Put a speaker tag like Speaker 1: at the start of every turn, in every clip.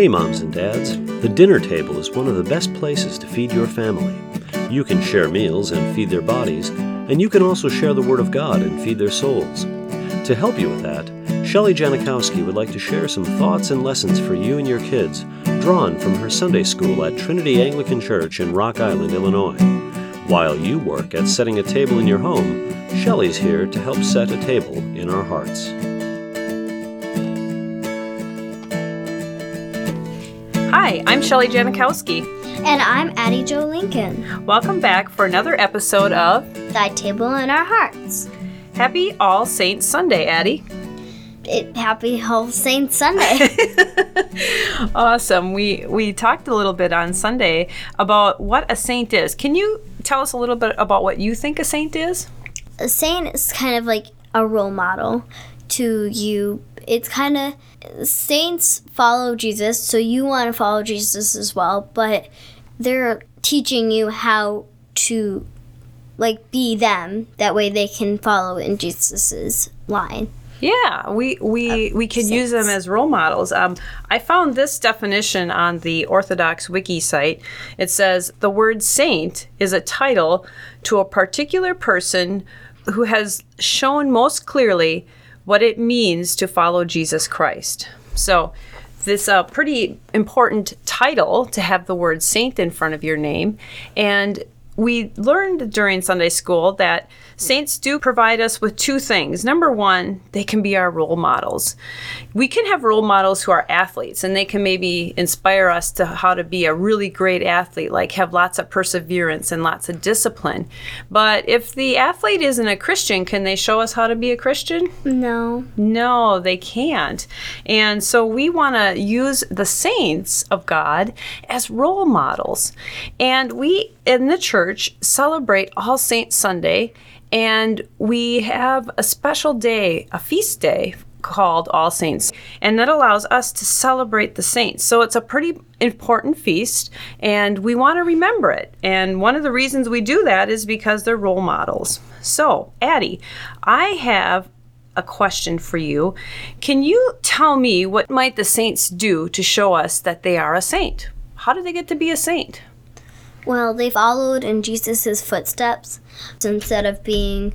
Speaker 1: Hey, moms and dads. The dinner table is one of the best places to feed your family. You can share meals and feed their bodies, and you can also share the Word of God and feed their souls. To help you with that, Shelley Janikowski would like to share some thoughts and lessons for you and your kids, drawn from her Sunday school at Trinity Anglican Church in Rock Island, Illinois. While you work at setting a table in your home, Shelley's here to help set a table in our hearts.
Speaker 2: Hi, I'm Shelley Janikowski.
Speaker 3: And I'm Addie Joe Lincoln.
Speaker 2: Welcome back for another episode of
Speaker 3: Thy Table in Our Hearts.
Speaker 2: Happy All Saints Sunday, Addie.
Speaker 3: It, happy All Saints Sunday.
Speaker 2: awesome. We we talked a little bit on Sunday about what a saint is. Can you tell us a little bit about what you think a saint is?
Speaker 3: A saint is kind of like a role model to you. It's kind of saints follow Jesus, so you want to follow Jesus as well, but they're teaching you how to like be them. That way they can follow in Jesus's line.
Speaker 2: Yeah, we we we can use them as role models. Um, I found this definition on the Orthodox Wiki site. It says the word saint is a title to a particular person who has shown most clearly what it means to follow Jesus Christ. So, this a uh, pretty important title to have the word saint in front of your name, and we learned during Sunday school that saints do provide us with two things. Number one, they can be our role models. We can have role models who are athletes, and they can maybe inspire us to how to be a really great athlete, like have lots of perseverance and lots of discipline. But if the athlete isn't a Christian, can they show us how to be a Christian?
Speaker 3: No.
Speaker 2: No, they can't. And so we want to use the saints of God as role models. And we in the church celebrate All Saints Sunday and we have a special day, a feast day called All Saints, and that allows us to celebrate the saints. So it's a pretty important feast, and we want to remember it. And one of the reasons we do that is because they're role models. So, Addie, I have a question for you. Can you tell me what might the saints do to show us that they are a saint? How do they get to be a saint?
Speaker 3: Well, they followed in Jesus' footsteps instead of being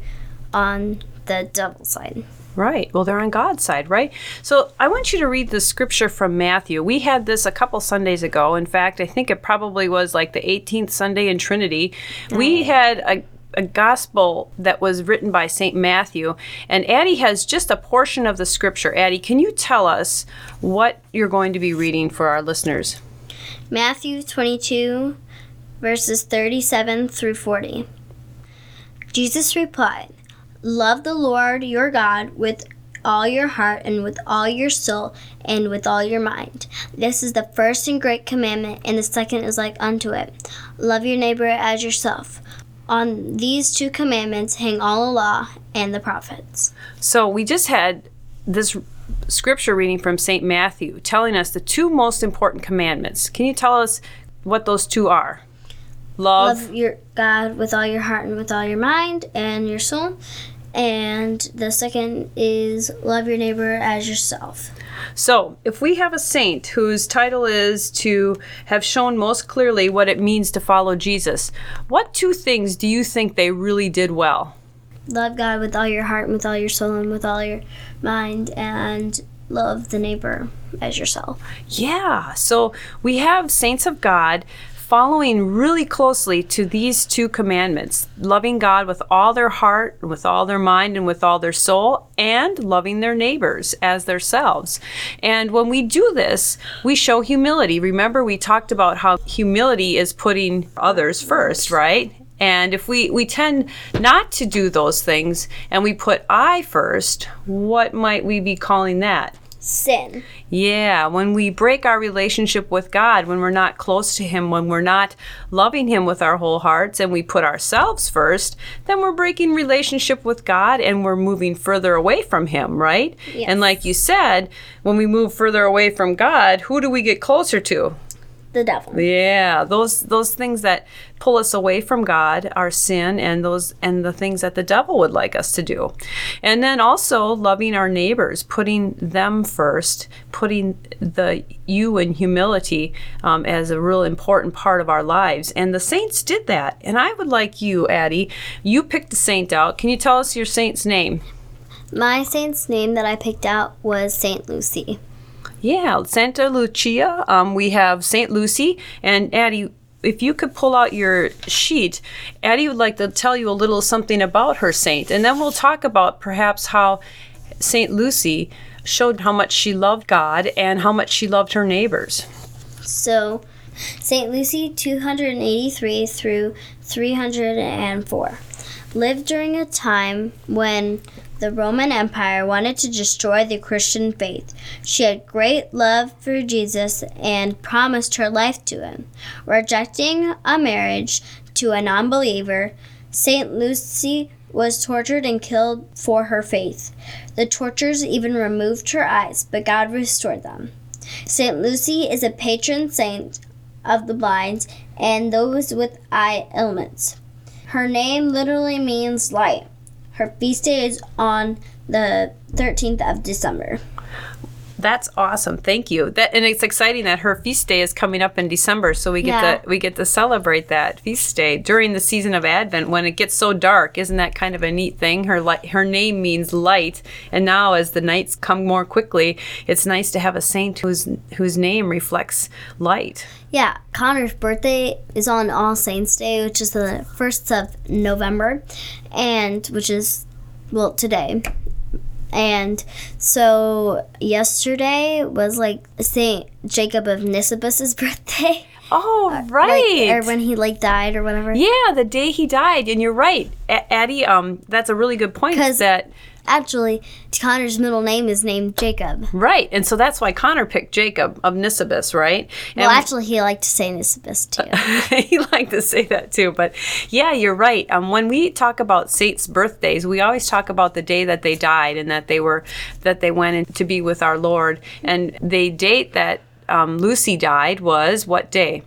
Speaker 3: on the devil's side.
Speaker 2: Right. Well, they're on God's side, right? So I want you to read the scripture from Matthew. We had this a couple Sundays ago. In fact, I think it probably was like the 18th Sunday in Trinity. We had a a gospel that was written by St. Matthew. And Addie has just a portion of the scripture. Addie, can you tell us what you're going to be reading for our listeners?
Speaker 3: Matthew 22, verses 37 through 40. Jesus replied, Love the Lord your God with all your heart and with all your soul and with all your mind. This is the first and great commandment, and the second is like unto it love your neighbor as yourself. On these two commandments hang all the law and the prophets.
Speaker 2: So we just had this scripture reading from St. Matthew telling us the two most important commandments. Can you tell us what those two are?
Speaker 3: Love. Love your God with all your heart and with all your mind and your soul. And the second is love your neighbor as yourself.
Speaker 2: So, if we have a saint whose title is to have shown most clearly what it means to follow Jesus, what two things do you think they really did well?
Speaker 3: Love God with all your heart and with all your soul and with all your mind, and love the neighbor as yourself.
Speaker 2: Yeah. So, we have saints of God following really closely to these two commandments loving God with all their heart, with all their mind, and with all their soul, and loving their neighbors as themselves. And when we do this, we show humility. Remember, we talked about how humility is putting others first, right? And if we, we tend not to do those things and we put I first, what might we be calling that?
Speaker 3: Sin.
Speaker 2: Yeah, when we break our relationship with God, when we're not close to Him, when we're not loving Him with our whole hearts, and we put ourselves first, then we're breaking relationship with God and we're moving further away from Him, right?
Speaker 3: Yes.
Speaker 2: And like you said, when we move further away from God, who do we get closer to?
Speaker 3: The devil.
Speaker 2: Yeah, those those things that pull us away from God, our sin, and those and the things that the devil would like us to do, and then also loving our neighbors, putting them first, putting the you in humility um, as a real important part of our lives. And the saints did that. And I would like you, Addie. You picked a saint out. Can you tell us your saint's name?
Speaker 3: My saint's name that I picked out was Saint Lucy.
Speaker 2: Yeah, Santa Lucia. Um, we have Saint Lucy and Addie. If you could pull out your sheet, Addie would like to tell you a little something about her saint, and then we'll talk about perhaps how Saint Lucy showed how much she loved God and how much she loved her neighbors.
Speaker 3: So, St. Lucy 283 through 304 lived during a time when the Roman Empire wanted to destroy the Christian faith. She had great love for Jesus and promised her life to him. Rejecting a marriage to a non believer, St. Lucy was tortured and killed for her faith. The tortures even removed her eyes, but God restored them. St. Lucy is a patron saint of the blind and those with eye ailments. Her name literally means light. Her feast day is on the 13th of December.
Speaker 2: That's awesome. Thank you. That and it's exciting that her feast day is coming up in December, so we get
Speaker 3: Yeah.
Speaker 2: to we get to celebrate that feast day during the season of Advent when it gets so dark. Isn't that kind of a neat thing? Her light, her name means light, and now as the nights come more quickly, it's nice to have a saint whose whose name reflects light.
Speaker 3: Yeah, Connor's birthday is on All Saints Day, which is the 1st of November, and which is, well, today. And so yesterday was like Saint Jacob of Nisibis's birthday.
Speaker 2: Oh, right.
Speaker 3: Like, or when he like died or whatever.
Speaker 2: yeah, the day he died, and you're right, A- Addie. Um, that's a really good point.
Speaker 3: 'Cause-
Speaker 2: That
Speaker 3: Actually, Connor's middle name is named Jacob.
Speaker 2: right, and so that's why Connor picked Jacob of Nisibis, right?
Speaker 3: Well, actually, he liked to say Nisibis too.
Speaker 2: he liked to say that too, but yeah, you're right. Um, when we talk about saints' birthdays, we always talk about the day that they died and that they were that they went in to be with our Lord. And the date that um, Lucy died was what day?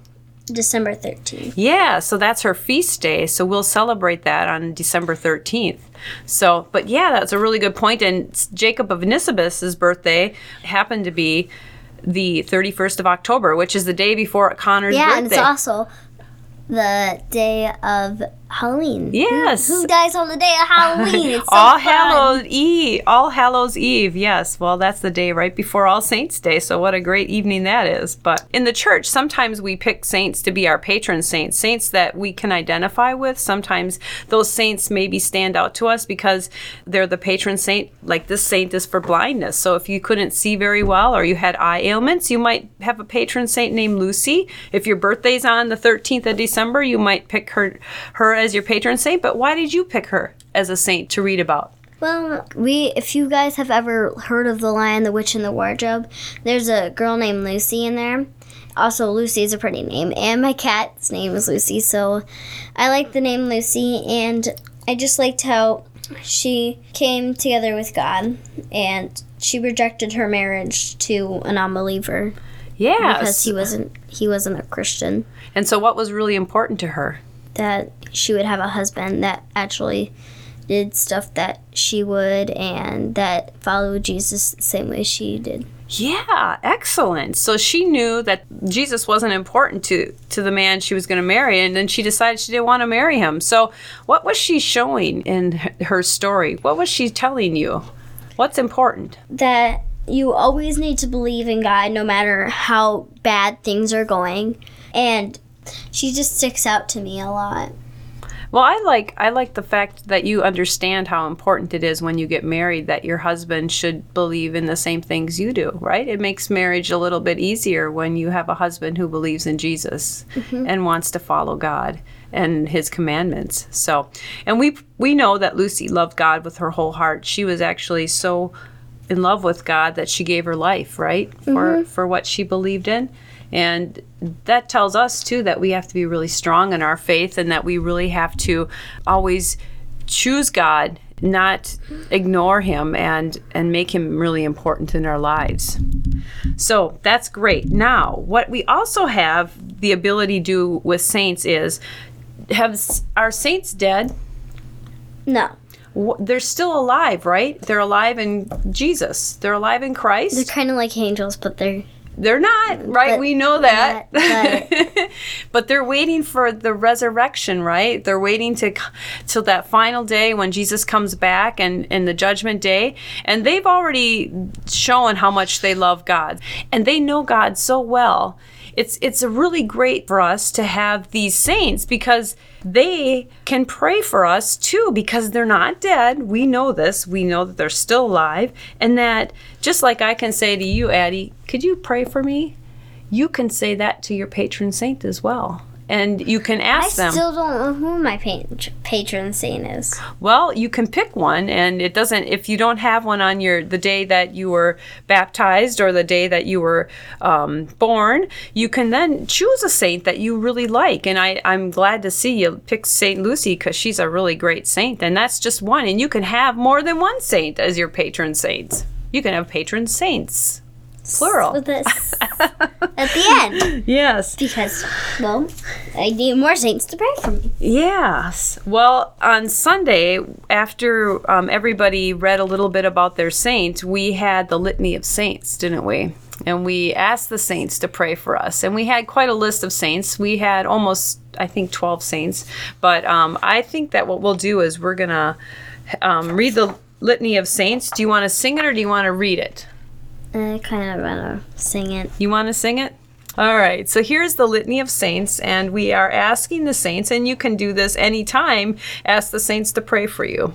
Speaker 3: December 13th.
Speaker 2: Yeah, so that's her feast day. So we'll celebrate that on December 13th. So, but yeah, that's a really good point. And Jacob of Nisibis's birthday happened to be the 31st of October, which is the day before Connor's
Speaker 3: Yeah,
Speaker 2: birthday.
Speaker 3: and it's also the day of Halloween.
Speaker 2: Yes.
Speaker 3: Who dies on the day of Halloween? It's so
Speaker 2: All
Speaker 3: fun.
Speaker 2: Hallows Eve. All Hallows Eve. Yes. Well, that's the day right before All Saints Day. So what a great evening that is. But in the church, sometimes we pick saints to be our patron saints, saints that we can identify with. Sometimes those saints maybe stand out to us because they're the patron saint. Like this saint is for blindness. So if you couldn't see very well or you had eye ailments, you might have a patron saint named Lucy. If your birthday's on the 13th of December, you might pick her her as your patron saint. But why did you pick her as a saint to read about?
Speaker 3: Well, we if you guys have ever heard of The Lion, the Witch, and the Wardrobe, there's a girl named Lucy in there. Also, Lucy is a pretty name, and my cat's name is Lucy, so I like the name Lucy, and I just liked how she came together with God, and she rejected her marriage to a non-believer
Speaker 2: Yes.
Speaker 3: because he wasn't he wasn't a Christian.
Speaker 2: and so, what was really important to her?
Speaker 3: That she would have a husband that actually did stuff that she would and that followed Jesus the same way she did.
Speaker 2: Yeah, excellent. So she knew that Jesus wasn't important to to the man she was going to marry, and then she decided she didn't want to marry him. So, what was she showing in her story? What was she telling you? What's important?
Speaker 3: That you always need to believe in God no matter how bad things are going. And she just sticks out to me a lot.
Speaker 2: Well, I like I like the fact that you understand how important it is when you get married that your husband should believe in the same things you do, right? It makes marriage a little bit easier when you have a husband who believes in Jesus mm-hmm. and wants to follow God and his commandments. So, and we we know that Lucy loved God with her whole heart. She was actually so in love with God that she gave her life, right? For mm-hmm. for what she believed in. And that tells us too that we have to be really strong in our faith and that we really have to always choose God not ignore him and and make him really important in our lives. So that's great. Now, what we also have the ability to do with saints is have are saints dead?
Speaker 3: No.
Speaker 2: They're still alive, right? They're alive in Jesus. They're alive in Christ.
Speaker 3: They're kind of like angels, but they're
Speaker 2: They're not, right?
Speaker 3: But-
Speaker 2: we know that.
Speaker 3: but-
Speaker 2: but they're waiting for the resurrection, right? They're waiting to till that final day when Jesus comes back and in the judgment day, and they've already shown how much they love God. And they know God so well. It's it's really great for us to have these saints because they can pray for us too because they're not dead. We know this. We know that they're still alive and that just like I can say to you, Addie, could you pray for me? You can say that to your patron saint as well. And you can ask them.
Speaker 3: I still don't know who my pat- patron saint is.
Speaker 2: Well, you can pick one, and it doesn't. If you don't have one on your the day that you were baptized or the day that you were um, born, you can then choose a saint that you really like. And I, I'm glad to see you pick Saint Lucy because she's a really great saint, and that's just one. And you can have more than one saint as your patron saints. You can have patron saints, plural.
Speaker 3: With at the end.
Speaker 2: Yes.
Speaker 3: Because, well, I need more saints to pray for me.
Speaker 2: Yes. Well, on Sunday, after um, everybody read a little bit about their saint, we had the Litany of Saints, didn't we? And we asked the saints to pray for us. And we had quite a list of saints. We had almost, I think, 12 saints. But um, I think that what we'll do is we're going to um, read the Litany of Saints. Do you want to sing it or do you want to read it?
Speaker 3: I kind of want to sing it.
Speaker 2: You want to sing it? All right, so here's the Litany of Saints, and we are asking the saints, and you can do this anytime, ask the saints to pray for you.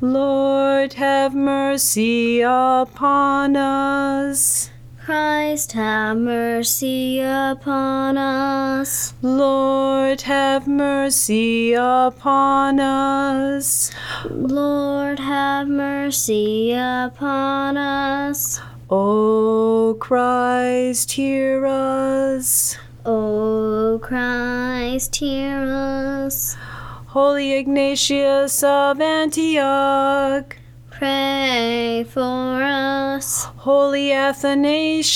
Speaker 2: Lord, have mercy upon us.
Speaker 3: Christ, have mercy upon us.
Speaker 2: Lord, have mercy upon us.
Speaker 3: Lord, have mercy upon us.
Speaker 2: O Christ, hear us.
Speaker 3: O Christ, hear us.
Speaker 2: Holy Ignatius of Antioch.
Speaker 3: Pray for us.
Speaker 2: Holy Athanasius,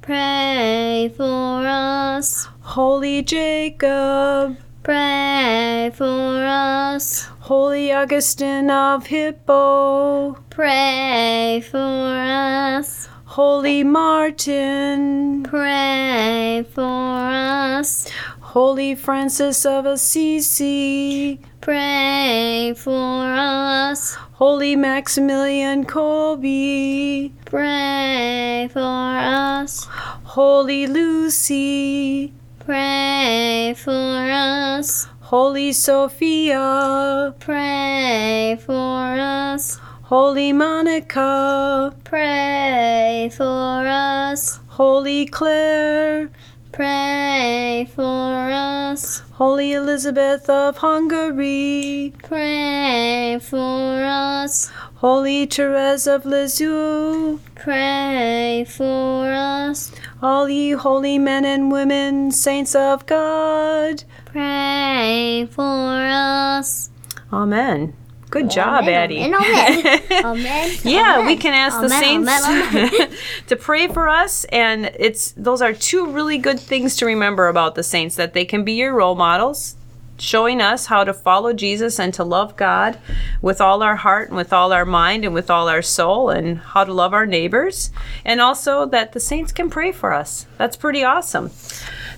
Speaker 3: Pray for us.
Speaker 2: Holy Jacob,
Speaker 3: Pray for us.
Speaker 2: Holy Augustine of Hippo,
Speaker 3: Pray for us.
Speaker 2: Holy Martin,
Speaker 3: Pray for us.
Speaker 2: Holy Francis of Assisi,
Speaker 3: Pray for us.
Speaker 2: Holy Maximilian Kolbe,
Speaker 3: Pray for us.
Speaker 2: Holy Lucy,
Speaker 3: Pray for us.
Speaker 2: Holy Sophia,
Speaker 3: Pray for us.
Speaker 2: Holy Monica,
Speaker 3: Pray for us.
Speaker 2: Holy Clare,
Speaker 3: Pray for us.
Speaker 2: Holy Elizabeth of Hungary,
Speaker 3: Pray for us.
Speaker 2: Holy Therese of Lisieux,
Speaker 3: Pray for us.
Speaker 2: all ye holy men and women, saints of God.
Speaker 3: Pray for us.
Speaker 2: Amen. Good job,
Speaker 3: Amen,
Speaker 2: Addie.
Speaker 3: amen, amen. Amen.
Speaker 2: Yeah, we can ask the saints to pray for us, and it's those are two really good things to remember about the saints that they can be your role models, showing us how to follow Jesus and to love God with all our heart and with all our mind and with all our soul, and how to love our neighbors, and also that the saints can pray for us. That's pretty awesome.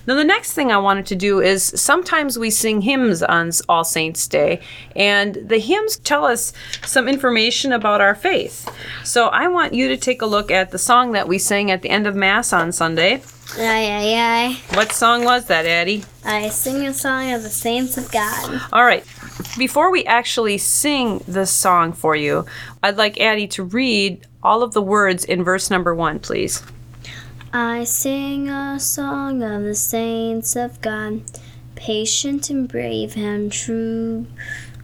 Speaker 2: Now, the next thing I wanted to do is sometimes we sing hymns on All Saints' Day, and the hymns tell us some information about our faith. So I want you to take a look at the song that we sang at the end of Mass on Sunday.
Speaker 3: Aye, aye,
Speaker 2: What song was that, Addie?
Speaker 3: I sing a song of the saints of God.
Speaker 2: All right. Before we actually sing the song for you, I'd like Addie to read all of the words in verse number one, please.
Speaker 3: I sing a song of the saints of God, patient and brave and true,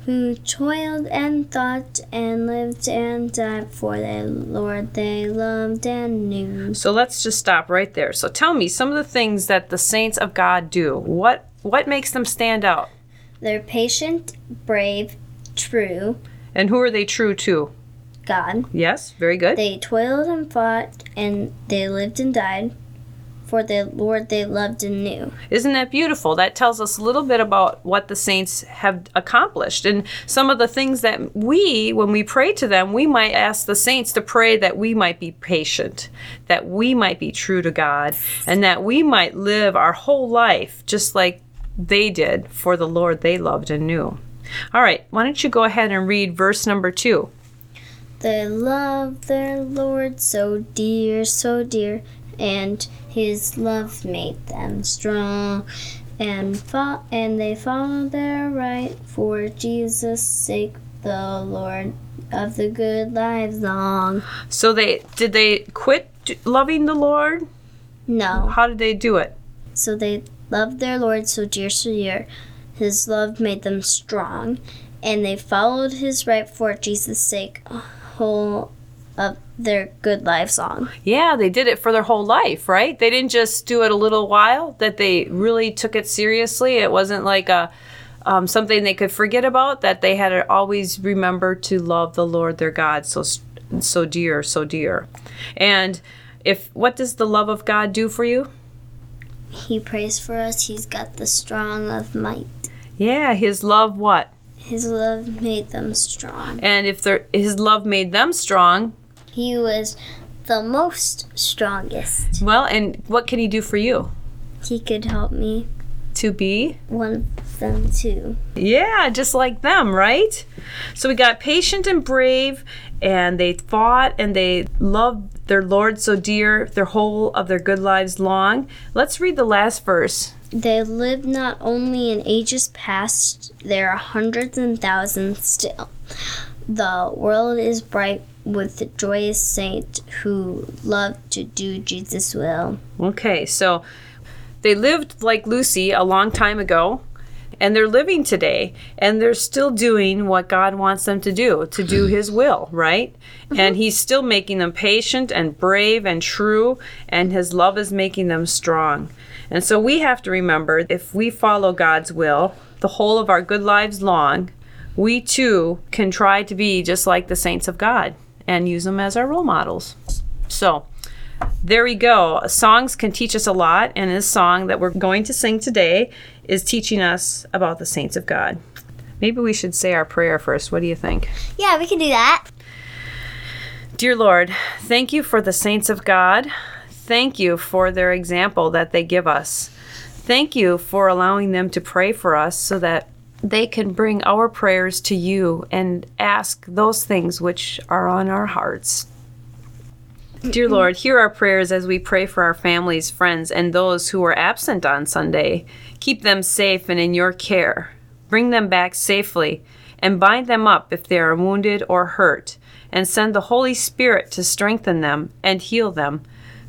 Speaker 3: who toiled and thought and lived and died for their Lord they loved and knew.
Speaker 2: So let's just stop right there. So tell me some of the things that the saints of God do. What what makes them stand out?
Speaker 3: They're patient, brave, true.
Speaker 2: And who are they true to?
Speaker 3: God.
Speaker 2: Yes, very good.
Speaker 3: They toiled and fought, and they lived and died for the Lord they loved and knew.
Speaker 2: Isn't that beautiful? That tells us a little bit about what the saints have accomplished and some of the things that we, when we pray to them, we might ask the saints to pray that we might be patient, that we might be true to God, and that we might live our whole life just like they did for the Lord they loved and knew. All right, why don't you go ahead and read verse number two?
Speaker 3: They love their Lord so dear, so dear, and his love made them strong. And fo- and they follow their right for Jesus' sake, the Lord of the good lives long.
Speaker 2: So they did they quit loving the Lord?
Speaker 3: No.
Speaker 2: How did they do it?
Speaker 3: So they loved their Lord so dear, so dear. His love made them strong, and they followed his right for Jesus' sake, whole of their good lives long.
Speaker 2: Yeah, they did it for their whole life, right? They didn't just do it a little while, that they really took it seriously. It wasn't like a um, something they could forget about, that they had to always remember to love the Lord their God so so dear, so dear. And if what does the love of God do for you?
Speaker 3: He prays for us. He's got the strong of might.
Speaker 2: Yeah, his love what?
Speaker 3: His love made them strong.
Speaker 2: And if their his love made them strong,
Speaker 3: he was the most strongest.
Speaker 2: Well, and what can he do for you?
Speaker 3: He could help me
Speaker 2: to be
Speaker 3: one of them too.
Speaker 2: Yeah, just like them, right? So we got patient and brave, and they fought and they loved their Lord so dear, their whole of their good lives long. Let's read the last verse.
Speaker 3: They lived not only in ages past, there are hundreds and thousands still. The world is bright with the joyous saint who love to do Jesus' will.
Speaker 2: Okay, so they lived like Lucy a long time ago, and they're living today, and they're still doing what God wants them to do, to do His will, right? Mm-hmm. And He's still making them patient and brave and true, and His love is making them strong. And so we have to remember if we follow God's will the whole of our good lives long, we too can try to be just like the saints of God and use them as our role models. So, there we go. Songs can teach us a lot, and this song that we're going to sing today is teaching us about the saints of God. Maybe we should say our prayer first. What do you think?
Speaker 3: Yeah, we can do that.
Speaker 2: Dear Lord, thank you for the saints of God. Thank you for their example that they give us. Thank you for allowing them to pray for us so that they can bring our prayers to you and ask those things which are on our hearts. Dear Lord, hear our prayers as we pray for our families, friends, and those who are absent on Sunday. Keep them safe and in your care. Bring them back safely and bind them up if they are wounded or hurt, and send the Holy Spirit to strengthen them and heal them.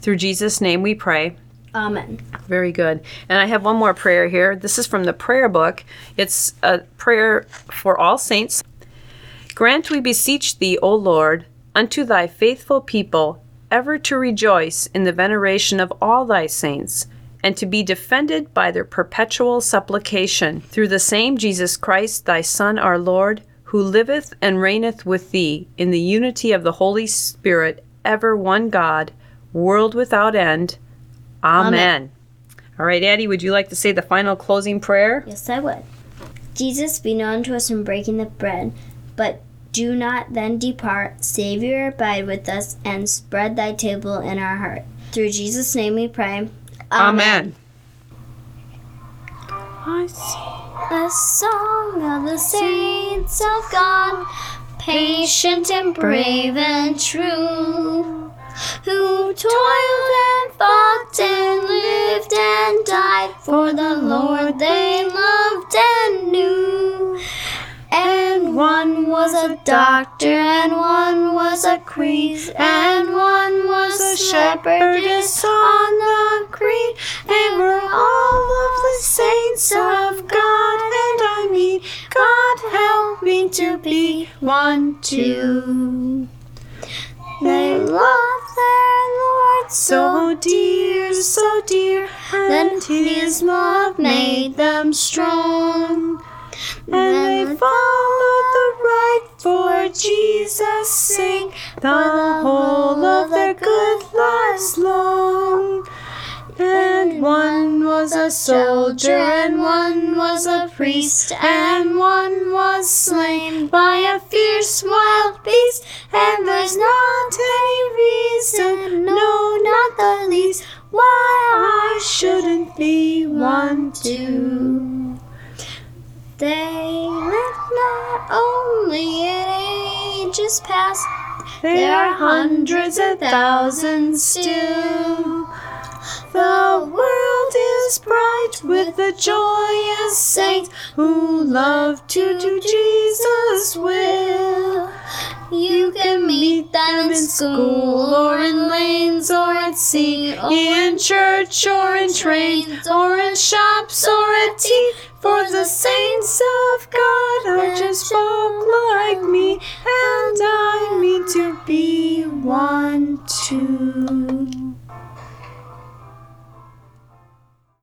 Speaker 2: Through Jesus' name we pray.
Speaker 3: Amen.
Speaker 2: Very good. And I have one more prayer here. This is from the prayer book. It's a prayer for all saints. Grant, we beseech thee, O Lord, unto thy faithful people ever to rejoice in the veneration of all thy saints, and to be defended by their perpetual supplication through the same Jesus Christ, thy Son, our Lord, who liveth and reigneth with thee in the unity of the Holy Spirit, ever one God, world without end. Amen. Amen. All right, Addie, would you like to say the final closing prayer?
Speaker 3: Yes, I would. Jesus, be known to us in breaking the bread, but do not then depart. Savior, abide with us and spread thy table in our heart. Through Jesus' name we pray.
Speaker 2: Amen. Amen.
Speaker 3: I see a song of the saints of God, patient and brave and true who toiled and fought and lived and died for the Lord they loved and knew. And one was a doctor, and one was a queen, and one was a shepherdess on the green. They were all of the saints of God, and I mean, God help me to be one too. They love their Lord so dear, so dear, and His love made them strong.
Speaker 2: and they followed the right for Jesus' sake the whole of their good lives long. And one was a soldier, and one was a priest, and one was slain by a fierce wild beast. And there's not any reason, no, not the least, why I shouldn't be one too.
Speaker 3: They lived not only in ages past,
Speaker 2: There are hundreds and thousands still. The world is bright with the joyous saints who love to do Jesus' will.
Speaker 3: You can meet them in school or in lanes or at sea,
Speaker 2: in church or in trains or in shops or at tea. For the saints of God are just folk like me, and I mean to be one too.